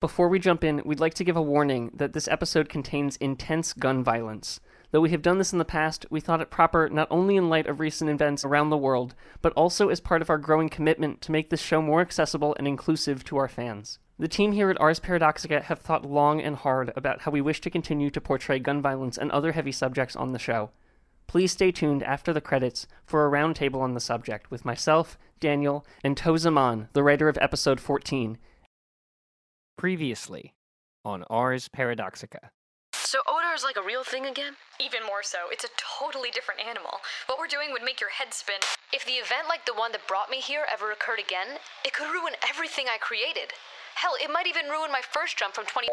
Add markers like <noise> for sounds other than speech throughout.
Before we jump in, we'd like to give a warning that this episode contains intense gun violence. Though we have done this in the past, we thought it proper not only in light of recent events around the world, but also as part of our growing commitment to make this show more accessible and inclusive to our fans. The team here at Ars Paradoxica have thought long and hard about how we wish to continue to portray gun violence and other heavy subjects on the show. Please stay tuned after the credits for a roundtable on the subject with myself, Daniel, and Tau Zaman, the writer of episode 14. Previously on Ars Paradoxica. So Odar is like a real thing again? Even more so, it's a totally different animal. What we're doing would make your head spin. If the event like the one that brought me here ever occurred again, it could ruin everything I created. Hell, it might even ruin my first jump from 20.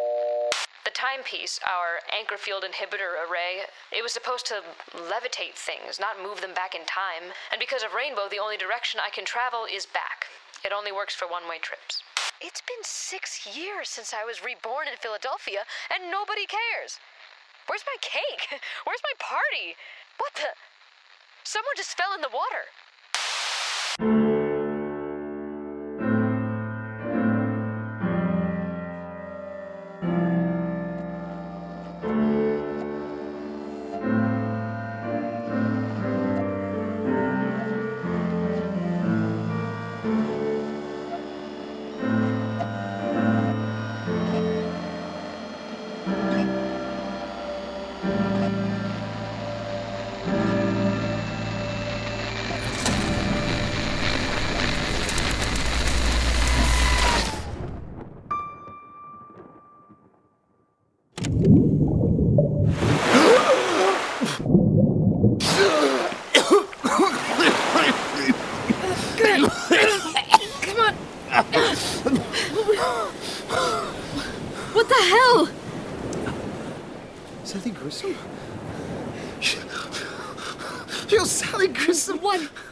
The timepiece, our anchor field inhibitor array, it was supposed to levitate things, not move them back in time. And because of Rainbow, the only direction I can travel is back. It only works for one way trips. It's been six years since I was reborn in Philadelphia, and nobody cares. Where's my cake? <laughs> Where's my party? What the? Someone just fell in the water.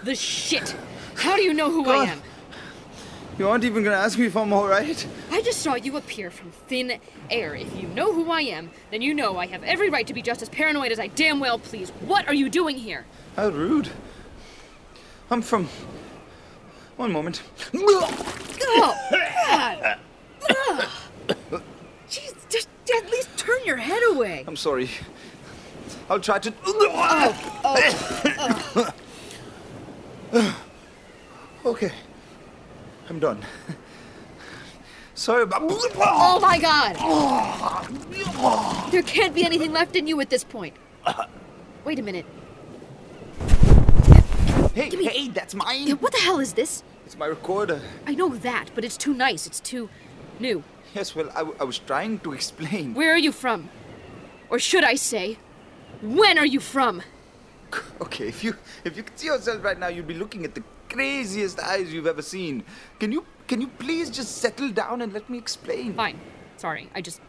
The shit? How do you know who I am? You aren't even gonna ask me if I'm alright? I just saw you appear from thin air. If you know who I am, then you know I have every right to be just as paranoid as I damn well please. What are you doing here? How rude. I'm from. One moment. Oh, God. Jeez, just at least turn your head away. I'm sorry. I'll try to. Oh, oh, oh. <sighs> okay. I'm done. <sighs> Sorry about. Oh, <laughs> oh my God! There can't be anything left in you at this point. Wait a minute. Hey, Gimme- hey, that's mine. Yeah, What the hell is this? It's my recorder. I know that, but it's too nice. It's too new. Yes, well, I, w- I was trying to explain. Where are you from? Or should I say, when are you from? <laughs> Okay, if you if you could see yourself right now, you'd be looking at the craziest eyes you've ever seen. Can you can you please just settle down and let me explain? Fine. Sorry. I just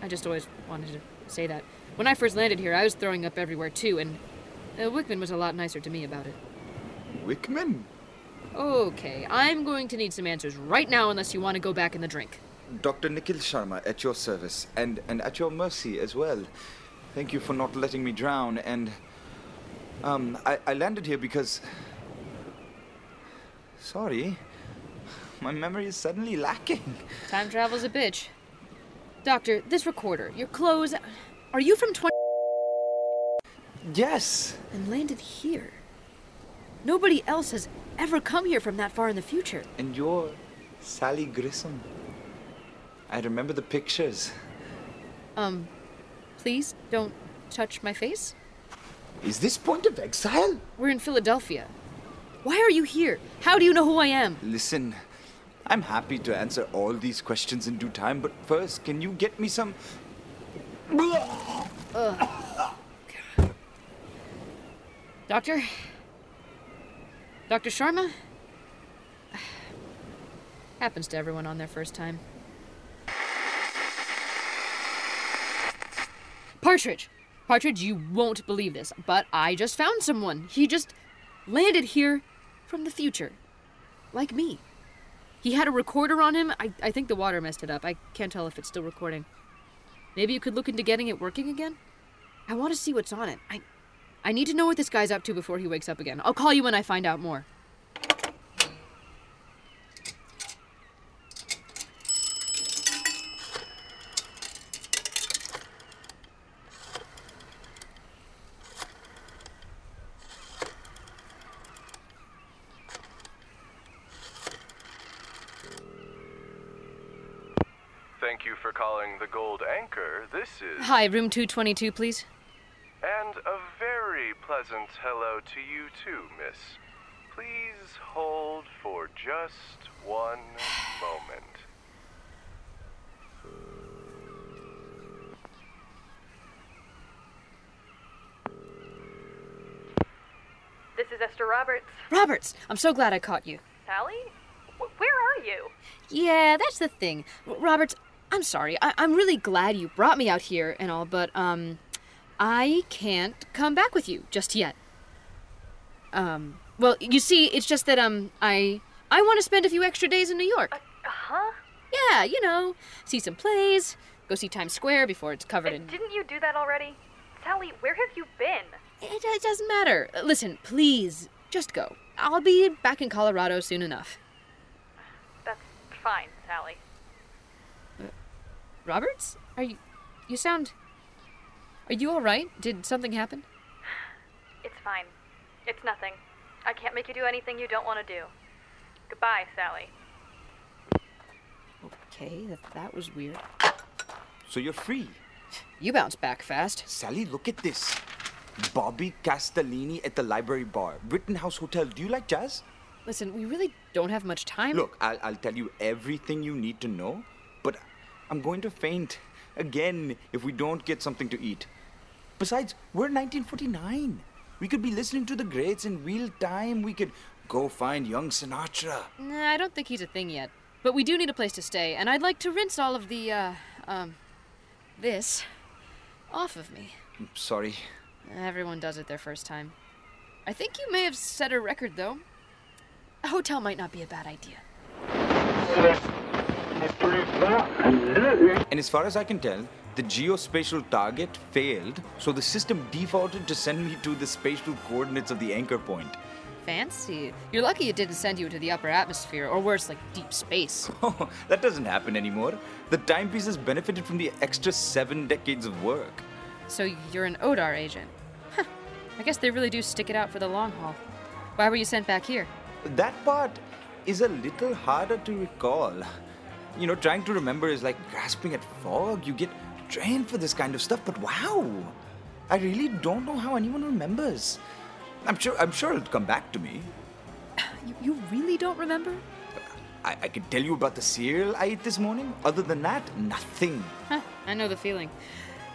I just always wanted to say that. When I first landed here, I was throwing up everywhere too, and uh, Whickman was a lot nicer to me about it. Whickman, Okay, I'm going to need some answers right now unless you want to go back in the drink. Dr. Nikhil Sharma, at your service and and at your mercy as well. Thank you for not letting me drown. And um, I, I landed here because. Sorry, my memory is suddenly lacking. Time travel's a bitch. Doctor, this recorder, your clothes. Are you from 20 Yes. and landed here? Nobody else has ever come here from that far in the future. And you're Sally Grissom. I remember the pictures. Um, please don't touch my face. Is this point of exile? We're in Philadelphia. Why are you here? How do you know who I am? Listen, I'm happy to answer all these questions in due time, but first, can you get me some. Doctor? Dr. Sharma? Happens to everyone on their first time. Partridge! Partridge, you won't believe this, but I just found someone. He just landed here from the future. Like me. He had a recorder on him. I, I think the water messed it up. I can't tell if it's still recording. Maybe you could look into getting it working again? I want to see what's on it. I I need to know what this guy's up to before he wakes up again. I'll call you when I find out more. Thank you for calling the Gold Anchor. This is. Hi, room 222, please. And a very pleasant hello to you too, miss. Please hold for just one moment. This is Esther Roberts. Roberts, I'm so glad I caught you. Sally? Wh- where are you? Yeah, that's the thing. R- Roberts, I'm sorry. I- I'm really glad you brought me out here and all, but, um, I can't come back with you just yet. Um, well, you see, it's just that, um, I. I want to spend a few extra days in New York. Uh huh? Yeah, you know, see some plays, go see Times Square before it's covered in. Didn't you do that already? Sally, where have you been? It, it doesn't matter. Listen, please, just go. I'll be back in Colorado soon enough. That's fine, Sally. Roberts? Are you. You sound. Are you alright? Did something happen? It's fine. It's nothing. I can't make you do anything you don't want to do. Goodbye, Sally. Okay, that, that was weird. So you're free. You bounced back fast. Sally, look at this. Bobby Castellini at the library bar. Rittenhouse Hotel. Do you like jazz? Listen, we really don't have much time. Look, I'll, I'll tell you everything you need to know, but I'm going to faint again if we don't get something to eat. Besides, we're 1949. We could be listening to the greats in real time. We could go find young Sinatra. Nah, I don't think he's a thing yet. But we do need a place to stay, and I'd like to rinse all of the, uh, um, this off of me. I'm sorry. Everyone does it their first time. I think you may have set a record, though. A hotel might not be a bad idea. And as far as I can tell, the geospatial target failed, so the system defaulted to send me to the spatial coordinates of the anchor point. Fancy. You're lucky it didn't send you into the upper atmosphere, or worse, like deep space. <laughs> Oh, that doesn't happen anymore. The timepiece has benefited from the extra seven decades of work. So you're an Odar agent. Huh. I guess they really do stick it out for the long haul. Why were you sent back here? That part is a little harder to recall. You know, trying to remember is like grasping at fog. You get trained for this kind of stuff, but wow! I really don't know how anyone remembers. I'm sure I'm sure it'll come back to me. <sighs> You, you really don't remember? I, I could tell you about the cereal I ate this morning. Other than that, nothing. Huh, I know the feeling.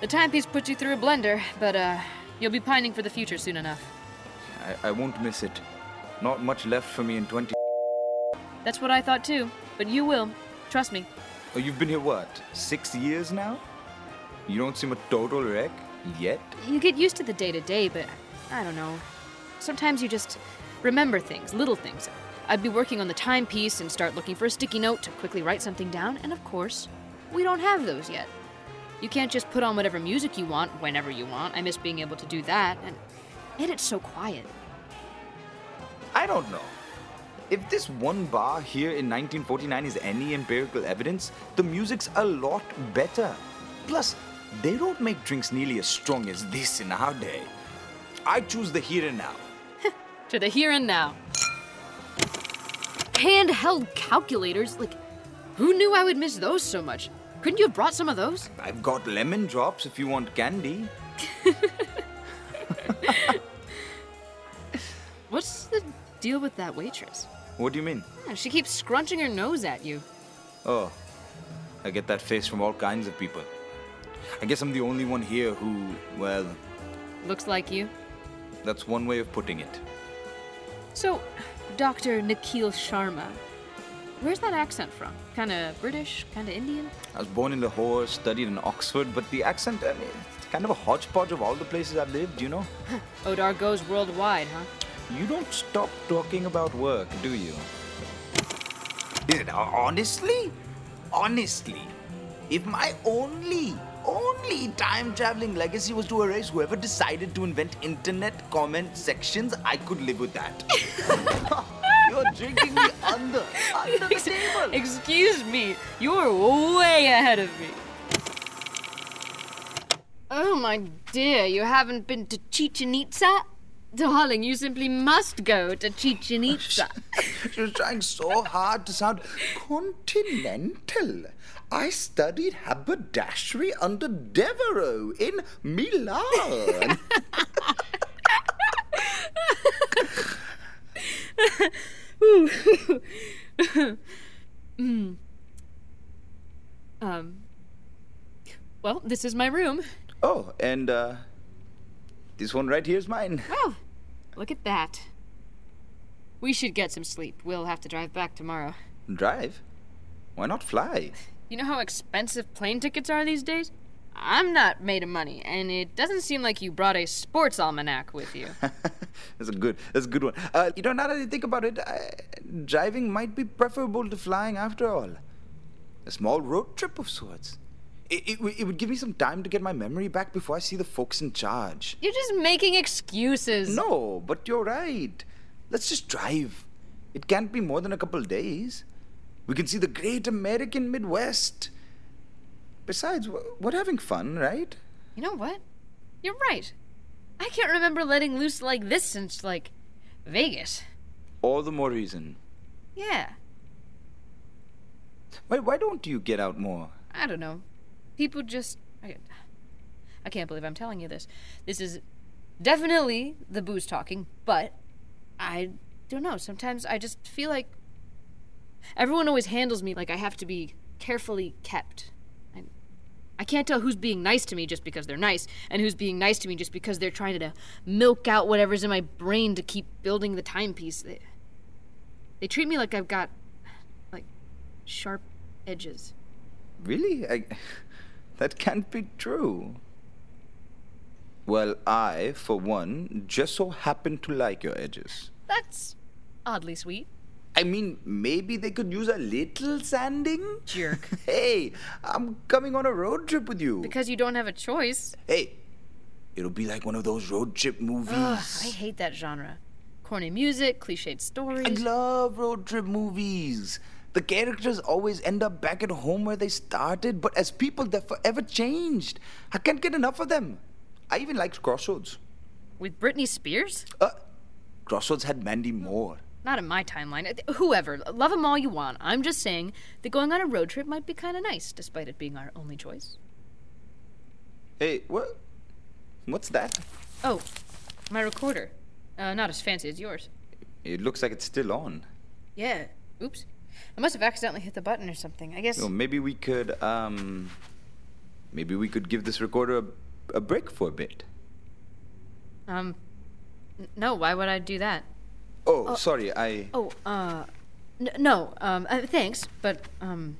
The timepiece put you through a blender, but, uh, you'll be pining for the future soon enough. I, I won't miss it. Not much left for me in 20. That's what I thought too, but you will. Trust me. Oh, you've been here what? Six years now? You don't seem a total wreck yet. You get used to the day to day, but I don't know. Sometimes you just remember things, little things. I'd be working on the timepiece and start looking for a sticky note to quickly write something down, and of course, we don't have those yet. You can't just put on whatever music you want whenever you want. I miss being able to do that, and and it's so quiet. I don't know. If this one bar here in 1949 is any empirical evidence, the music's a lot better. Plus, they don't make drinks nearly as strong as this in our day. I choose the here and now. <laughs> To the here and now. Handheld calculators? Like, who knew I would miss those so much? Couldn't you have brought some of those? I've got lemon drops if you want candy. <laughs> What's the deal with that waitress? What do you mean? Yeah, She keeps scrunching her nose at you. Oh, I get that face from all kinds of people. I guess I'm the only one here who, well, Looks like you. that's one way of putting it. So, Dr. Nikhil Sharma, where's that accent from? Kinda British, kinda Indian? I was born in Lahore, studied in Oxford, but the accent, I mean, it's kind of a hodgepodge of all the places I've lived, you know? <laughs> Odar goes worldwide, huh? You don't stop talking about work, do you? Is it honestly? Honestly, if my only, only time traveling legacy was to erase whoever decided to invent internet comment sections, I could live with that. <laughs> You're drinking me under, under the table. Excuse me, you're way ahead of me. Oh my dear, you haven't been to Chichen Itza? Darling, you simply must go to Chichen Itza. She was trying so hard to sound continental. I studied haberdashery under Devereux in Milan. <laughs> <laughs> Um. Well, this is my room. oh, and uh, this one right here is mine. Oh, look at that. We should get some sleep. We'll have to drive back tomorrow. Drive? Why not fly? You know how expensive plane tickets are these days? I'm not made of money, and it doesn't seem like you brought a sports almanac with you. <laughs> that's a good. That's a good one. Uh, you know, now that I think about it, I, driving might be preferable to flying after all. A small road trip of sorts. It, it, it would give me some time to get my memory back before I see the folks in charge. You're just making excuses. No, but you're right. Let's just drive. It can't be more than a couple days. We can see the great American Midwest. Besides, we're having fun, right? You know what? You're right. I can't remember letting loose like this since, like, Vegas. All the more reason. Yeah, Why, why don't you get out more? I don't know. People just. I, can't believe I'm telling you this. This is definitely the booze talking, but I don't know. Sometimes I just feel like everyone always handles me like I have to be carefully kept. I, I can't tell who's being nice to me just because they're nice, and who's being nice to me just because they're trying to milk out whatever's in my brain to keep building the timepiece. They, they treat me like I've got, like, sharp edges. Really? I, that can't be true. Well, I, for one, just so happen to like your edges. That's oddly sweet. I mean, maybe they could use a little sanding? Jerk. <laughs> hey, I'm coming on a road trip with you. Because you don't have a choice. hey, it'll be like one of those road trip movies. Ugh, I hate that genre. Corny music, cliched stories. I love road trip movies. The characters always end up back at home where they started, but as people, they're forever changed. I can't get enough of them. I even liked Crossroads. With Britney Spears? Uh, Crossroads had Mandy Moore. Not in my timeline. Whoever. Love them all you want. I'm just saying that going on a road trip might be kind of nice, despite it being our only choice. Hey, what? What's that? Oh, my recorder. Uh, not as fancy as yours. It looks like it's still on. Yeah. Oops. I must have accidentally hit the button or something. I guess. Well, maybe we could, um, maybe we could give this recorder a, a break for a bit. Um. n- No, why would I do that? Oh, sorry, I. Oh, uh, n- no, um, uh, thanks, but, um,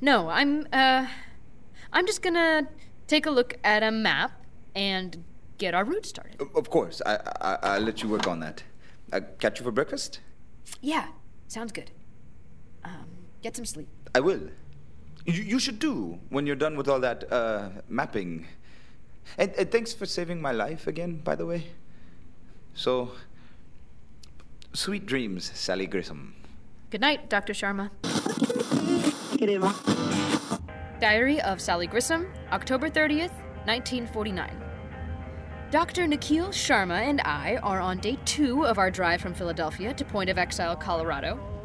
no, I'm, uh, I'm just gonna take a look at a map and get our route started. Of course, I, I I'll let you work on that. Uh, catch you for breakfast. Yeah, sounds good. Get some sleep. I will. You, you should do when you're done with all that uh, mapping. And, and thanks for saving my life again, by the way. So, sweet dreams, Sally Grissom. Good night, Dr. Sharma. Diary of Sally Grissom, October 30th, 1949. Dr. Nikhil Sharma and I are on day two of our drive from Philadelphia to Point of Exile, Colorado.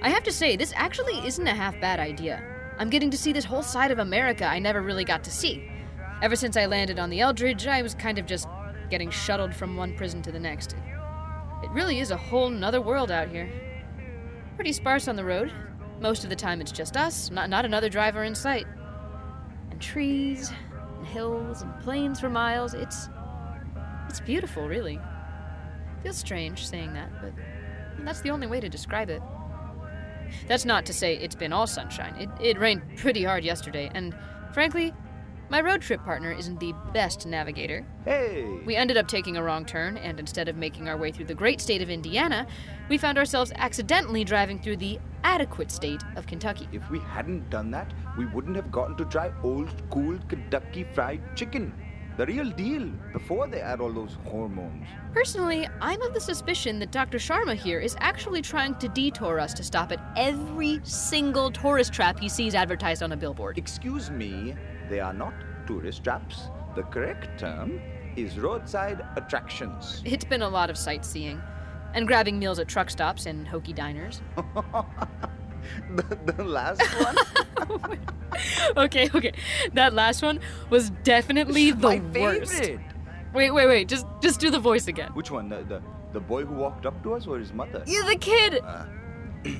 I have to say, this actually isn't a half bad idea. I'm getting to see this whole side of America I never really got to see. Ever since I landed on the Eldridge, I was kind of just getting shuttled from one prison to the next. It really is a whole nother world out here. Pretty sparse on the road. Most of the time it's just us, not, not another driver in sight. And trees, and hills, and plains for miles. It's. It's beautiful, really. Feels strange saying that, but that's the only way to describe it. That's not to say it's been all sunshine. It, it rained pretty hard yesterday, and frankly, my road trip partner isn't the best navigator. Hey! We ended up taking a wrong turn, and instead of making our way through the great state of Indiana, we found ourselves accidentally driving through the adequate state of Kentucky. If we hadn't done that, we wouldn't have gotten to try old school Kentucky fried chicken. The real deal, before they add all those hormones. Personally, I'm of the suspicion that Dr. Sharma here is actually trying to detour us to stop at every single tourist trap he sees advertised on a billboard. Excuse me, they are not tourist traps. The correct term is roadside attractions. <laughs> It's been a lot of sightseeing and grabbing meals at truck stops and hokey diners. <laughs> the, the last one? <laughs> Okay, okay. That last one was definitely the My worst. Wait, wait, wait. Just just do the voice again. Which one? The, the, the boy who walked up to us or his mother? You're the kid. Uh. <clears throat>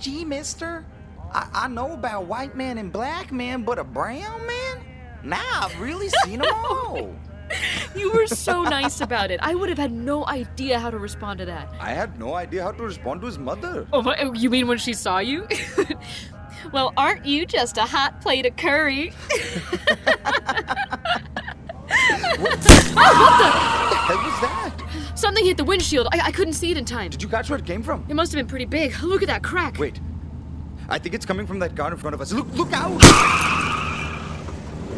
Gee, mister, I, I know about white man and black man, but a brown man? Now I've really seen them <laughs> all. <laughs> You were so nice about it. I would have had no idea how to respond to that. I had no idea how to respond to his mother. Oh, my, oh, you mean when she saw you? <laughs> well, aren't you just a hot plate of curry? <laughs> What the hell was that? Something hit the windshield. I, I couldn't see it in time. Did you catch where it came from? It must have been pretty big. Look at that crack. Wait. I think it's coming from that car in front of us. Look, look out!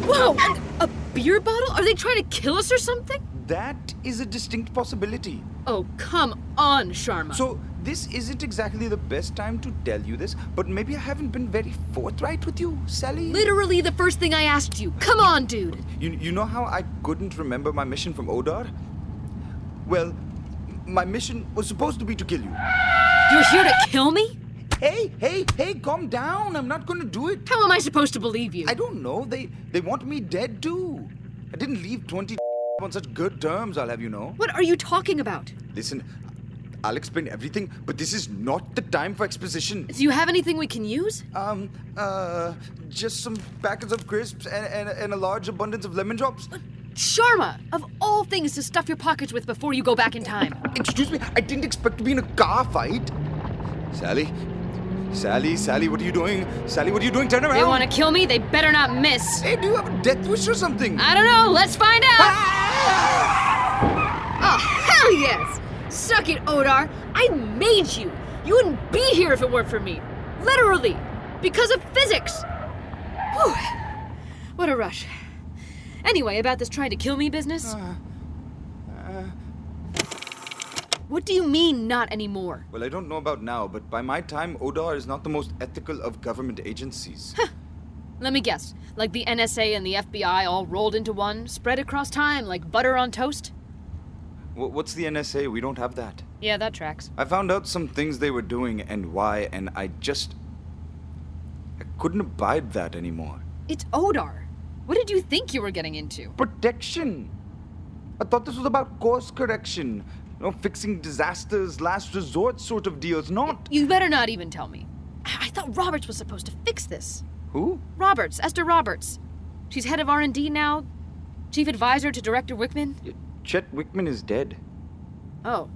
Whoa! Beer bottle? Are they trying to kill us or something? That is a distinct possibility. Oh, come on, Sharma. So, this isn't exactly the best time to tell you this, but maybe I haven't been very forthright with you, Sally. Literally the first thing I asked you. Come on, dude. You, you know how I couldn't remember my mission from Odar? Well, my mission was supposed to be to kill you. You're here to kill me? Hey, hey, hey, calm down. I'm not going to do it. How am I supposed to believe you? I don't know. They they want me dead too. I didn't leave 20 <laughs> on such good terms, I'll have you know. What are you talking about? Listen, I'll explain everything, but this is not the time for exposition. Do you have anything we can use? Um, uh, just some packets of crisps and, and, and a large abundance of lemon drops. Sharma, of all things to stuff your pockets with before you go back in time. Excuse me, I didn't expect to be in a car fight. Sally? Sally, Sally, what are you doing? Sally, what are you doing? Turn around. They want to kill me, they better not miss. Hey, do you have a death wish or something? I don't know, let's find out! Ah! Oh, hell yes! Suck it, Odar! I made you! You wouldn't be here if it weren't for me! Literally! Because of physics! Whew. What a rush. Anyway, about this trying to kill me business. What do you mean, not anymore? Well, I don't know about now, but by my time, Odar is not the most ethical of government agencies. Let me guess. Like the NSA and the FBI all rolled into one, spread across time like butter on toast? Wh- What's the NSA? We don't have that. Yeah, that tracks. I found out some things they were doing and why, and I just. I couldn't abide that anymore. It's Odar. What did you think you were getting into? Protection! I thought this was about course correction. You know, fixing disasters, last resort sort of deals, not. You better not even tell me. I I thought Roberts was supposed to fix this. Who? Roberts, Esther Roberts. She's head of R&D now, chief advisor to Director Whickman. Chet Whickman is dead. Oh.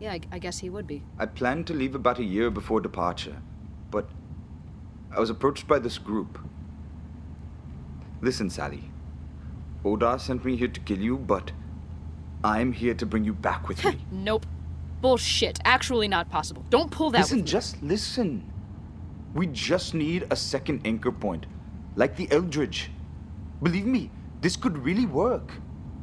Yeah, I, I guess he would be. I planned to leave about a year before departure, but I was approached by this group. Listen, Sally. Odar sent me here to kill you, but I'm here to bring you back with me. <laughs> Nope. Bullshit. Actually not possible. Don't pull that listen, just listen. We just need a second anchor point, like the Eldridge. Believe me, this could really work.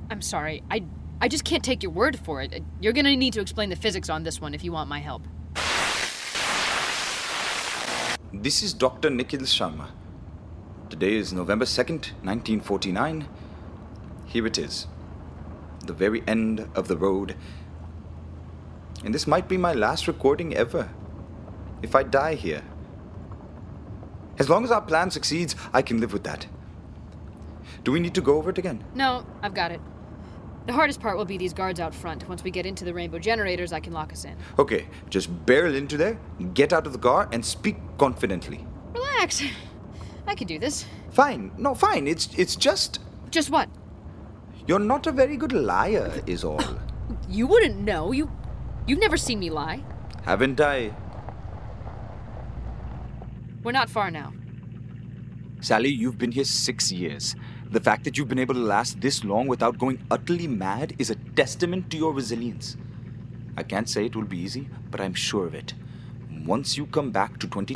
I'm sorry. I I just can't take your word for it. You're gonna need to explain the physics on this one if you want my help. This is Dr. Nikhil Sharma. Today is November 2nd, 1949. Here it is. The very end of the road. And this might be my last recording ever. If I die here. As long as our plan succeeds, I can live with that. Do we need to go over it again? No, I've got it. The hardest part will be these guards out front. Once we get into the rainbow generators, I can lock us in. Okay, just barrel into there, get out of the car, and speak confidently. Relax. I can do this. Fine. No, fine. It's it's just Just what? You're not a very good liar, is all. <laughs> You wouldn't know. You you've never seen me lie. Haven't I? We're not far now. Sally, you've been here six years. The fact that you've been able to last this long without going utterly mad is a testament to your resilience. I can't say it will be easy, but I'm sure of it. Once you come back to 20,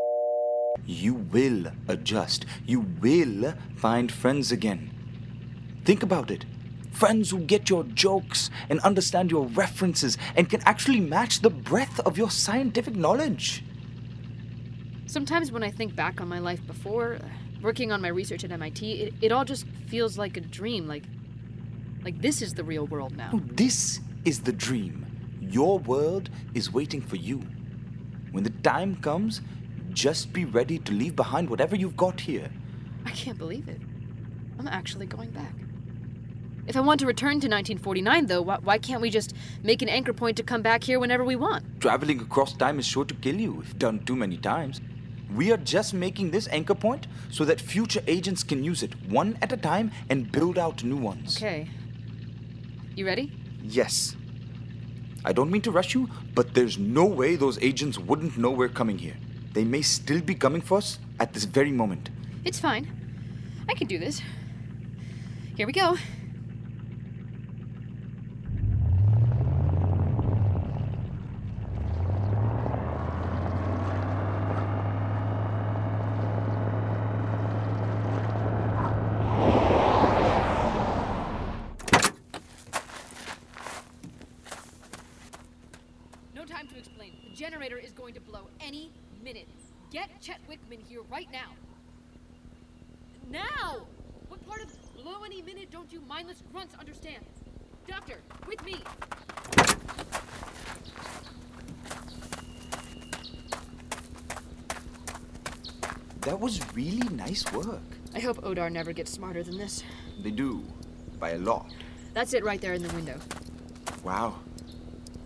you will adjust. You will find friends again. Think about it. Friends who get your jokes and understand your references and can actually match the breadth of your scientific knowledge. Sometimes when I think back on my life before, uh, working on my research at MIT, it, it all just feels like a dream. Like, like this is the real world now. This is the dream. Your world is waiting for you. When the time comes, just be ready to leave behind whatever you've got here. I can't believe it. I'm actually going back. If I want to return to 1949, though, why, why can't we just make an anchor point to come back here whenever we want? Traveling across time is sure to kill you if done too many times. We are just making this anchor point so that future agents can use it one at a time and build out new ones. Okay. You ready? Yes. I don't mean to rush you, but there's no way those agents wouldn't know we're coming here. They may still be coming for us at this very moment. It's fine. I can do this. Here we go. No time to explain. The generator is going to blow any minute. Get Chet Whickman here right now. Now! What part of blow any minute don't you mindless grunts understand? Doctor, with me! That was really nice work. I hope Odar never gets smarter than this. They do, by a lot. That's it right there in the window. Wow.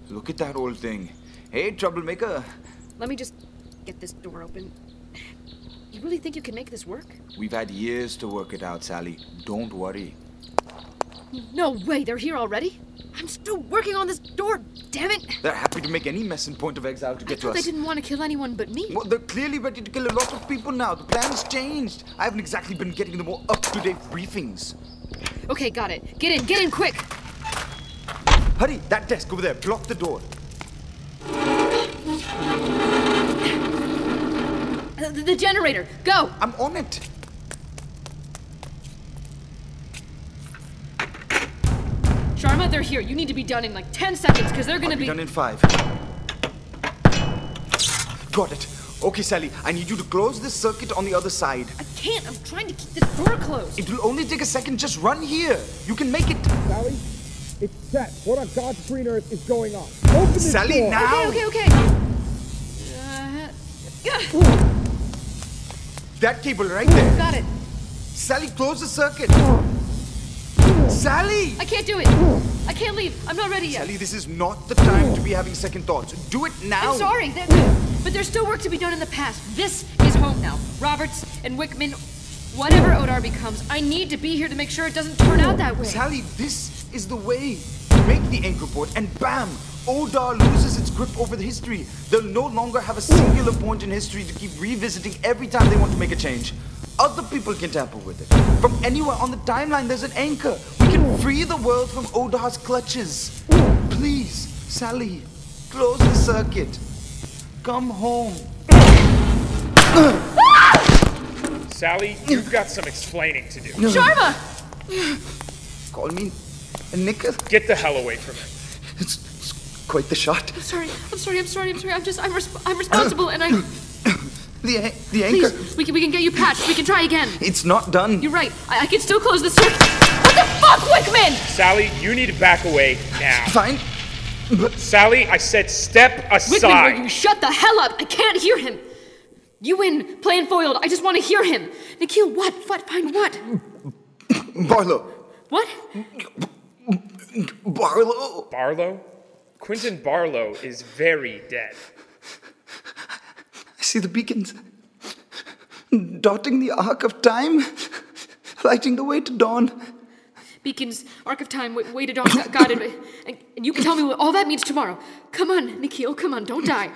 Look at that old thing. Hey, troublemaker. Let me just get this door open. You really think you can make this work? We've had years to work it out, Sally. Don't worry. No way, they're here already? I'm still working on this door, damn it! They're happy to make any mess in Point of Exile to I get to thought they didn't want to kill anyone but me. Well, they're clearly ready to kill a lot of people now. The plan's changed. I haven't exactly been getting the more up-to-date briefings. Okay, got it. Get in, get in quick! Hurry, that desk over there. Block the door. The, the generator, go! I'm on it. Here. You need to be done in like 10 seconds because they're gonna I'll be be. done in five. Got it. Okay, Sally, I need you to close this circuit on the other side. I can't. I'm trying to keep this door closed. It will only take a second. Just run here. You can make it. Sally, it's set. What on God's green earth is going on? Open this Sally, door. now. Okay, okay, okay. Uh, That cable right there. got it. Sally, close the circuit. Sally! I can't do it. I can't leave. I'm not ready yet. Sally, this is not the time to be having second thoughts. Do it now. I'm sorry, that, but there's still work to be done in the past. This is home now. Roberts and Whickman, whatever Odar becomes, I need to be here to make sure it doesn't turn out that way. Sally, this is the way. Make the anchor port, and bam! Odar loses its grip over the history. They'll no longer have a singular point in history to keep revisiting every time they want to make a change. Other people can tamper with it. From anywhere on the timeline, there's an anchor. We can free the world from Odar's clutches. Please, Sally, close the circuit. Come home. Sally, you've got some explaining to do. Sharma! Call me Nicholas. Get the hell away from him. It's, it's quite the shot. I'm sorry. I'm sorry. I'm sorry. I'm sorry. I'm just. I'm. Resp- I'm responsible, and I. <coughs> The, the anchor. Please, we can. We can get you patched. We can try again. It's not done. You're right. I, I can still close the circuit. Sally, you need to back away now. Fine. Sally, I said step Whickman, will aside. you shut the hell up? I can't hear him. You win, plan foiled. I just want to hear him. Nikhil, what? What? Fine, what? Barlow. What? Barlow. Barlow? Quentin Barlow is very dead. I see the beacons. Dotting the arc of time. Lighting the way to dawn. Beacons, Arc of Time, wa- waited on, got. And, and you can tell me what all that means tomorrow. Come on, Nikhil, come on, don't die.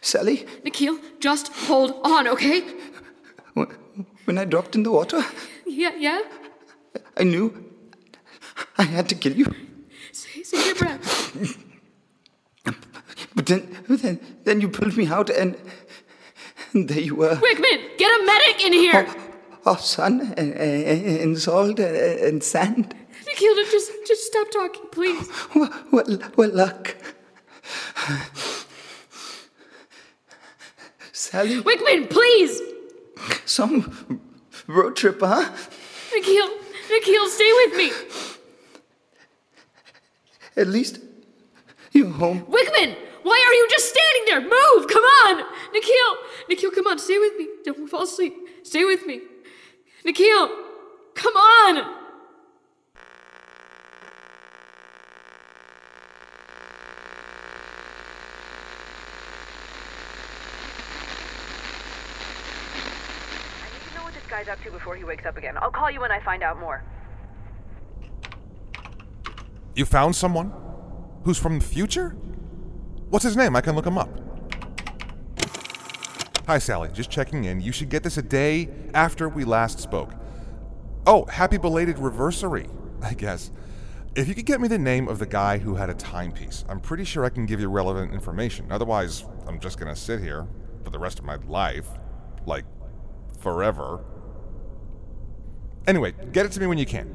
Sally, Nikhil, just hold on, okay? when I dropped in the water, Yeah, yeah? I knew I had to kill you. Say, say your breath. But then, then, then you pulled me out, and, and there you were. Whickman, get a medic in here! Oh, sun and, and, and salt and, and sand. Nikhil, just, just stop talking, please. What, what, what luck. Sally, Whickman, please! some road trip, huh? Nikhil, Nikhil, stay with me! At least you're home. Whickman, Why are you just standing there? Move! Come on! Nikhil! Nikhil, come on, stay with me. Don't fall asleep. Stay with me. Nikhil! Come on! I need to know what this guy's up to before he wakes up again. I'll call you when I find out more. You found someone? Who's from the future? What's his name? I can look him up. Hi, Sally. Just checking in. You should get this a day after we last spoke. Oh, happy belated reversary, I guess. If you could get me the name of the guy who had a timepiece, I'm pretty sure I can give you relevant information. Otherwise, I'm just gonna sit here for the rest of my life. Like, forever. Anyway, get it to me when you can.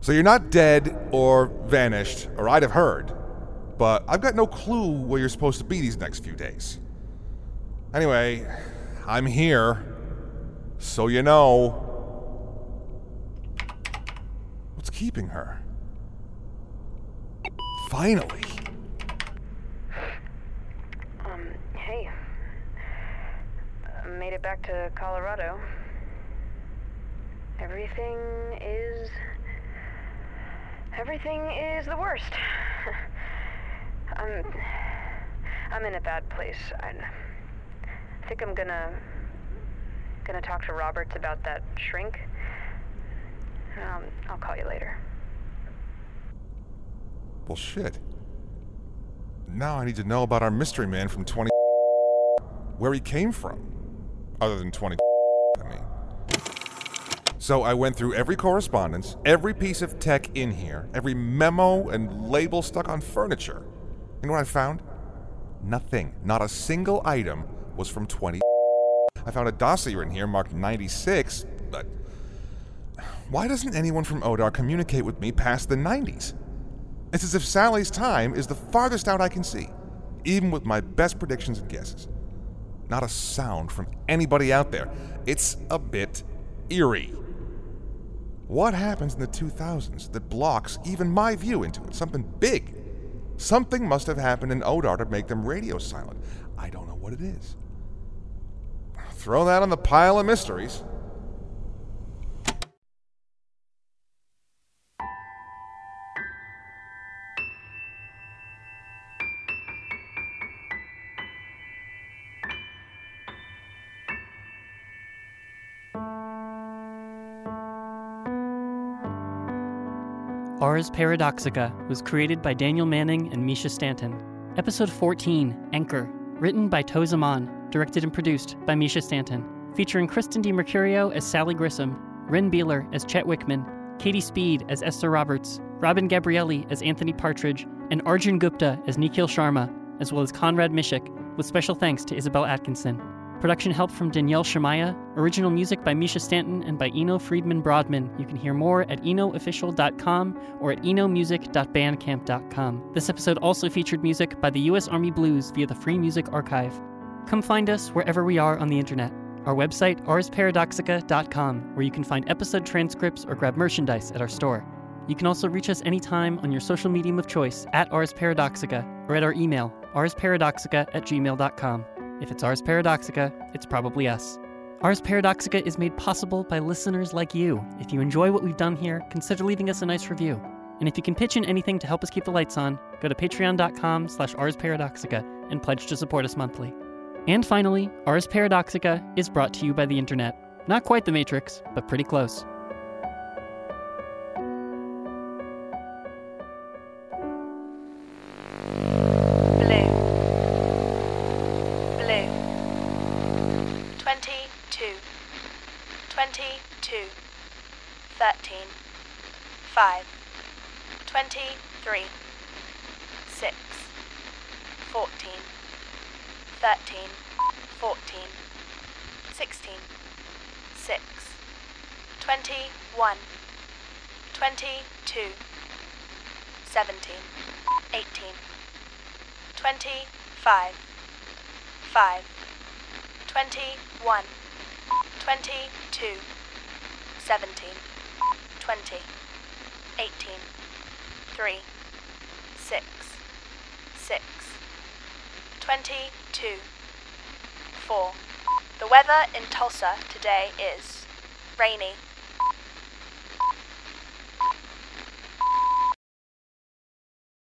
So you're not dead or vanished, or I'd have heard. But I've got no clue where you're supposed to be these next few days. Anyway, I'm here. So you know. What's keeping her? Finally. Um, hey. Made it back to Colorado. Everything is. Everything is the worst. <laughs> I'm. I'm in a bad place. I, think I'm gonna. gonna talk to Roberts about that shrink. Um, I'll call you later. Well, shit. Now I need to know about our mystery man from 20. Where he came from. Other than 20. I mean. So I went through every correspondence, every piece of tech in here, every memo and label stuck on furniture. You know what I found? Nothing. Not a single item was from 20. I found a dossier in here marked 96, but. Why doesn't anyone from Odar communicate with me past the 90s? It's as if Sally's time is the farthest out I can see, even with my best predictions and guesses. Not a sound from anybody out there. It's a bit eerie. What happens in the 2000s that blocks even my view into it? Something big. Something must have happened in Odar to make them radio silent. I don't know what it is. Throw that on the pile of mysteries. Ars Paradoxica was created by Daniel Manning and Mischa Stanton. Episode 14, Anchor, written by Tau Zaman, directed and produced by Mischa Stanton, featuring Kristen DiMercurio as Sally Grissom, Reyn Beeler as Chet Whickman, Katie Speed as Esther Roberts, Robin Gabrielli as Anthony Partridge, and Arjun Gupta as Nikhil Sharma, as well as Conrad Miszuk, with special thanks to Isabel Atkinson. Production help from Danielle Shemaiah, original music by Mischa Stanton and by Eno Freedman-Brodmann. You can hear more at enoofficial.com or at enomusic.bandcamp.com. This episode also featured music by the U.S. Army Blues via the Free Music Archive. Come find us wherever we are on the internet. Our website, arsparadoxica.com, where you can find episode transcripts or grab merchandise at our store. You can also reach us anytime on your social medium of choice at Ars Paradoxica or at our email, arsparadoxica at gmail.com. If it's Ars Paradoxica, it's probably us. Ars Paradoxica is made possible by listeners like you. If you enjoy what we've done here, consider leaving us a nice review. And if you can pitch in anything to help us keep the lights on, go to patreon.com slash Ars Paradoxica and pledge to support us monthly. And finally, Ars Paradoxica is brought to you by the internet. Not quite the Matrix, but pretty close. 16. 6. 21. 22. 17. 18. 25. 5. 21. 22. 17. 20. 18. 3. 6. six, twenty-two, four. The weather in Tulsa today is rainy.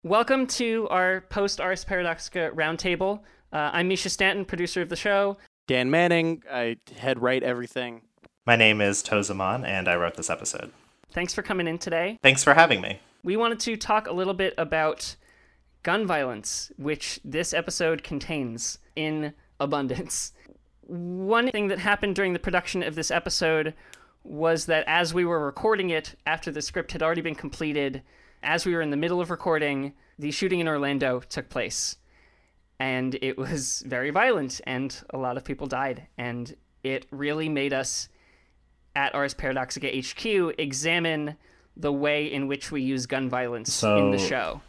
Welcome to our post Ars Paradoxica roundtable. Uh, I'm Mischa Stanton, producer of the show. Dan Manning, I head write everything. My name is Tau Zaman, and I wrote this episode. Thanks for coming in today. Thanks for having me. We wanted to talk a little bit about gun violence, which this episode contains in abundance. One thing that happened during the production of this episode was that as we were recording it, after the script had already been completed, as we were in the middle of recording, the shooting in Orlando took place. And it was very violent, and a lot of people died. And it really made us, at Ars Paradoxica HQ, examine the way in which we use gun violence So- in the show.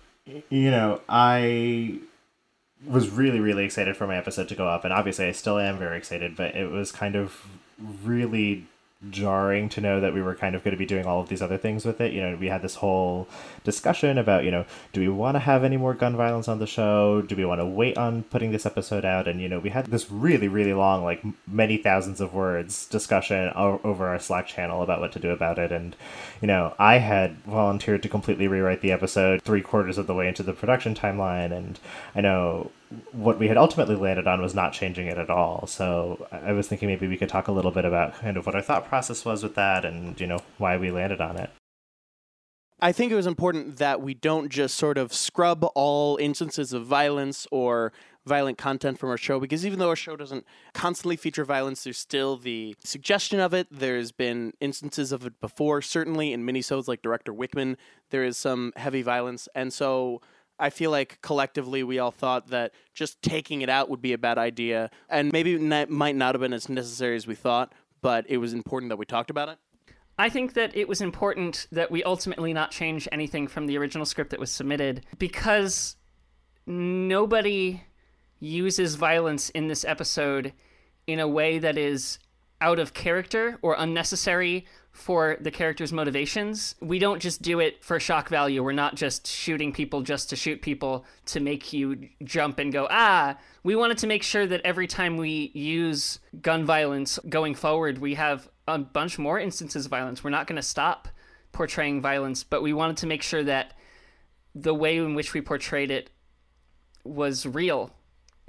You know, I was really, really excited for my episode to go up, and obviously I still am very excited, but it was kind of really jarring to know that we were kind of going to be doing all of these other things with it. You know, we had this whole discussion about, you know, do we want to have any more gun violence on the show? Do we want to wait on putting this episode out? And, you know, we had this really, really long, like many thousands of words discussion o- over our Slack channel about what to do about it. And, you know, I had volunteered to completely rewrite the episode three quarters of the way into the production timeline. And I know what we had ultimately landed on was not changing it at all. So I was thinking maybe we could talk a little bit about kind of what our thought process was with that and, you know, why we landed on it. I think it was important that we don't just sort of scrub all instances of violence or violent content from our show because even though our show doesn't constantly feature violence, there's still the suggestion of it. There's been instances of it before, certainly in minisodes like Director Whickman, there is some heavy violence. And so I feel like collectively we all thought that just taking it out would be a bad idea. And maybe it might not have been as necessary as we thought, but it was important that we talked about it. I think that it was important that we ultimately not change anything from the original script that was submitted because nobody uses violence in this episode in a way that is out of character or unnecessary for the character's motivations. We don't just do it for shock value. We're not just shooting people just to shoot people to make you jump and go, ah. We wanted to make sure that every time we use gun violence going forward, we have a bunch more instances of violence. We're not going to stop portraying violence, but we wanted to make sure that the way in which we portrayed it was real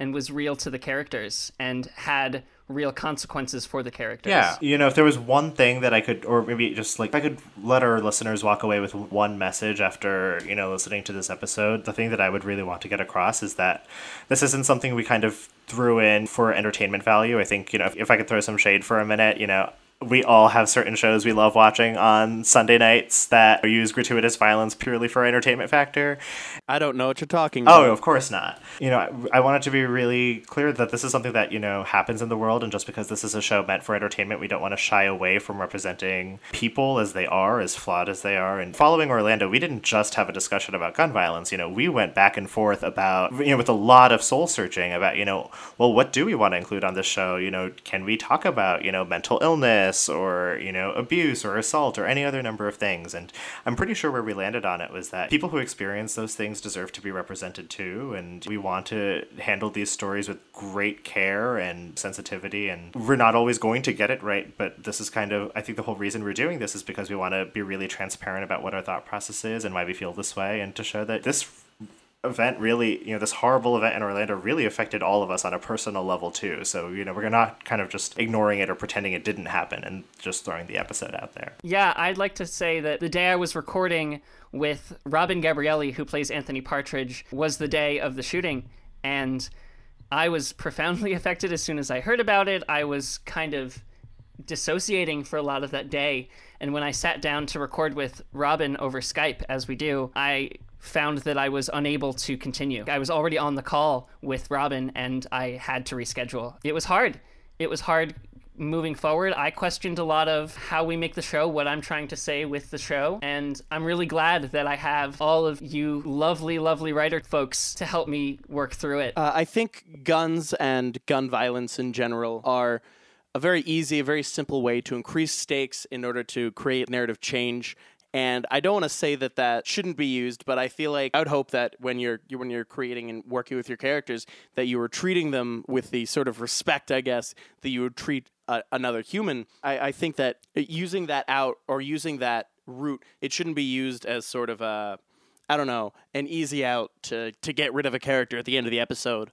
and was real to the characters and had real consequences for the characters. Yeah, you know, if there was one thing that I could, or maybe just like I could let our listeners walk away with one message after you know listening to this episode, the thing that I would really want to get across is that this isn't something we kind of threw in for entertainment value. I think you know if, if I could throw some shade for a minute, you know. We all have certain shows we love watching on Sunday nights that use gratuitous violence purely for entertainment factor. I don't know what you're talking oh, about. Oh, of course not. You know, I, I want it to be really clear that this is something that, you know, happens in the world. And just because this is a show meant for entertainment, we don't want to shy away from representing people as they are, as flawed as they are. And following Orlando, we didn't just have a discussion about gun violence. You know, we went back and forth about, you know, with a lot of soul searching about, you know, well, what do we want to include on this show? You know, can we talk about, you know, mental illness or, you know, abuse or assault or any other number of things? And I'm pretty sure where we landed on it was that people who experience those things deserve to be represented too. And we want to handle these stories with great care and sensitivity. And we're not always going to get it right, but this is kind of, I think the whole reason we're doing this is because we want to be really transparent about what our thought process is and why we feel this way and to show that this event really, you know, this horrible event in Orlando really affected all of us on a personal level too. So, you know, we're not kind of just ignoring it or pretending it didn't happen and just throwing the episode out there. Yeah, I'd like to say that the day I was recording with Robin Gabrielli, who plays Anthony Partridge, was the day of the shooting. And I was profoundly <laughs> affected as soon as I heard about it. I was kind of dissociating for a lot of that day. And when I sat down to record with Robin over Skype, as we do, I found that I was unable to continue. I was already on the call with Robin and I had to reschedule. It was hard. It was hard moving forward. I questioned a lot of how we make the show, what I'm trying to say with the show, and I'm really glad that I have all of you lovely, lovely writer folks to help me work through it. Uh, I think guns and gun violence in general are a very easy, a very simple way to increase stakes in order to create narrative change And I don't want to say that that shouldn't be used, but I feel like I would hope that when you're you- when you're creating and working with your characters, that you are treating them with the sort of respect, I guess, that you would treat another human. I, I think that uh, using that out or using that route, it shouldn't be used as sort of a I don't know, an easy out to to get rid of a character at the end of the episode.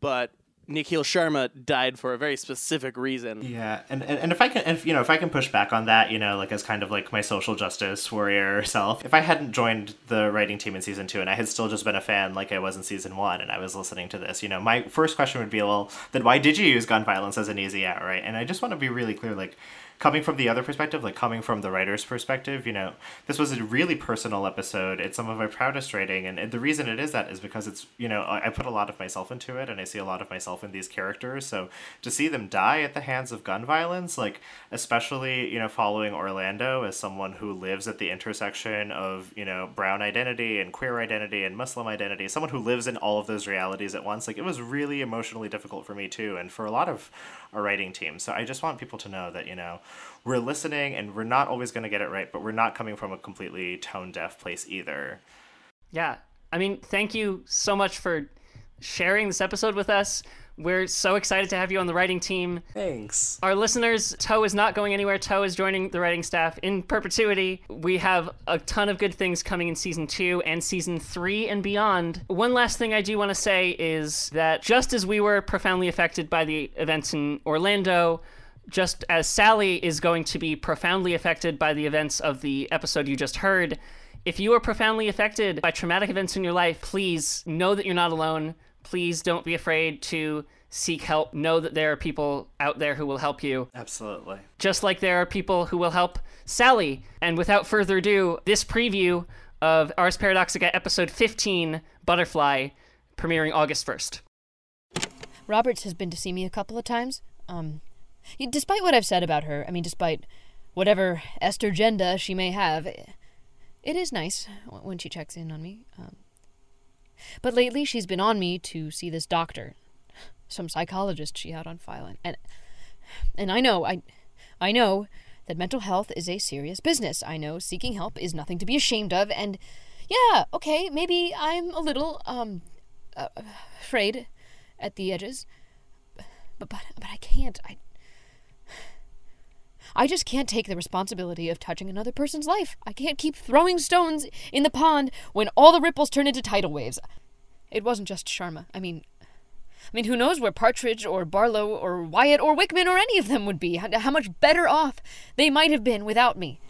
But Nikhil Sharma died for a very specific reason. Yeah, and, and, and if I can, if, you know, if I can push back on that, you know, like as kind of like my social justice warrior <laughs> self, if I hadn't joined the writing team in season two and I had still just been a fan like I was in season one and I was listening to this, you know, my first question would be, well, then why did you use gun violence as an easy out, right? And I just want to be really clear, like, coming from the other perspective, like coming from the writer's perspective, you know, this was a really personal episode. It's some of my proudest writing, and, the reason it is that is because it's, you know, I put a lot of myself into it, and I see a lot of myself in these characters. So to see them die at the hands of gun violence, like especially, you know, following Orlando as someone who lives at the intersection of, you know, brown identity and queer identity and Muslim identity, someone who lives in all of those realities at once, like it was really emotionally difficult for me too, and for a lot of our writing team. So I just want people to know that, you know, we're listening and we're not always going to get it right, but we're not coming from a completely tone deaf place either. Yeah. I mean, thank you so much for sharing this episode with us. We're so excited to have you on the writing team. Thanks. Our listeners, Tau is not going anywhere. Tau is joining the writing staff in perpetuity. We have a ton of good things coming in season two and season three and beyond. One last thing I do want to say is that just as we were profoundly affected by the events in Orlando, just as Sally is going to be profoundly affected by the events of the episode you just heard, if you are profoundly affected by traumatic events in your life, please know that you're not alone. Please don't be afraid to seek help. Know that there are people out there who will help you. Absolutely. Just like there are people who will help Sally. And without further ado, this preview of Ars Paradoxica episode 15, Butterfly, premiering August 1st. Roberts has been to see me a couple of times. Um, y- despite what I've said about her, I mean, despite whatever estergenda she may have, it is nice when she checks in on me. Um, but lately, she's been on me to see this doctor, some psychologist she had on file, and and, I know I, I know that mental health is a serious business. I know seeking help is nothing to be ashamed of, and yeah, okay, maybe I'm a little um, uh, afraid at the edges, but but but I can't. I I just can't take the responsibility of touching another person's life. I can't keep throwing stones in the pond when all the ripples turn into tidal waves. It wasn't just Sharma. I mean, I mean, who knows where Partridge or Barlow or Wyatt or Whickman or any of them would be? How, much better off they might have been without me.